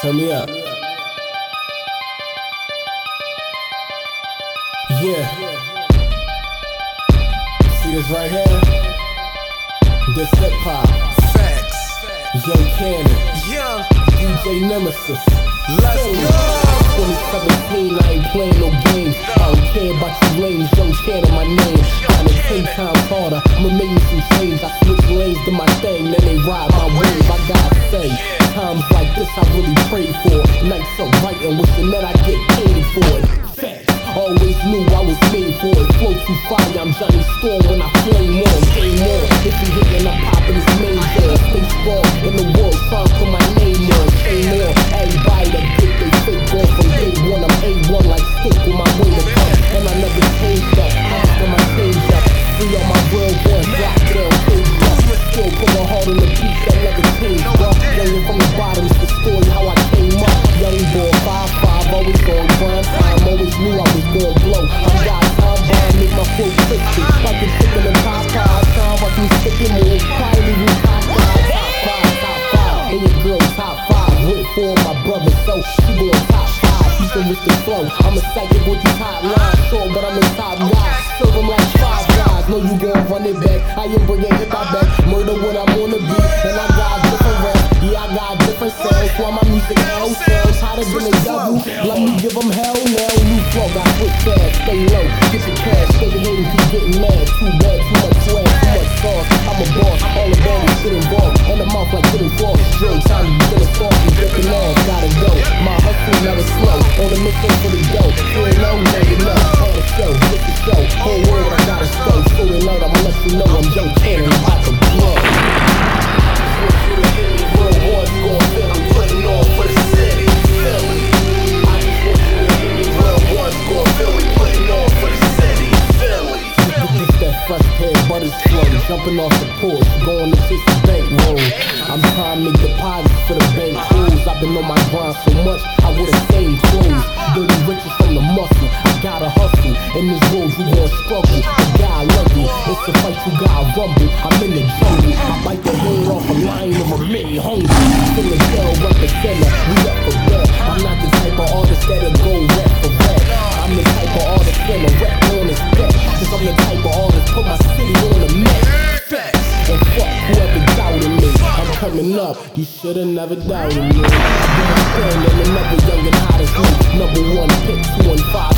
Turn me up. Yeah. See this right here? This hip hop. Facts. Young Cannon. Young. DJ Nemesis. Let's go. 2017, I ain't playing no games. I don't care about you lames, young Cannon, my name. This I really pray for. Nights so bright and wishing that I get paid for it. Facts. Always knew I was made for it. Flow too fire, I'm Johnny Storm when I flame on, psychic with these hot lines, sure, but I'm the top guy. Serve 'em like five guys. Know you gon' run it back. I am bringing hip hop back. Murder when I'm on the beat, and I got different rap. Yeah, I got different sounds. Why my music hell sounds hotter than the devil. Let me give 'em hell now. New flow, got quick fast. Stay low, get your cash. Stay hating, keep getting mad. Too bad, On the mission for the dough. Ain't know, now you know. On the show, get the show. Whole world, I gotta go. So in love, I'ma let you know I'm young cannon. I'm about to blow. Fresh pair of butters flow, jumping off the porch, going to chase the bank roll. I'm trying to make deposits for the bank gon' struggle. Love you, it's the fight you gotta rumble. I'm in the jungle, I bite the head off a lion and remain hungry. Still a jail representer, we up for that. I'm not the type of artist that'll go rap for rap. I'm the type of artist that'll rap on his back. Cause I'm the type of artist put my city on the map. And fuck whoever doubted me. I'm coming up, you should've never doubted me. I'm standing another young and hot as me. Number one pick, two and five,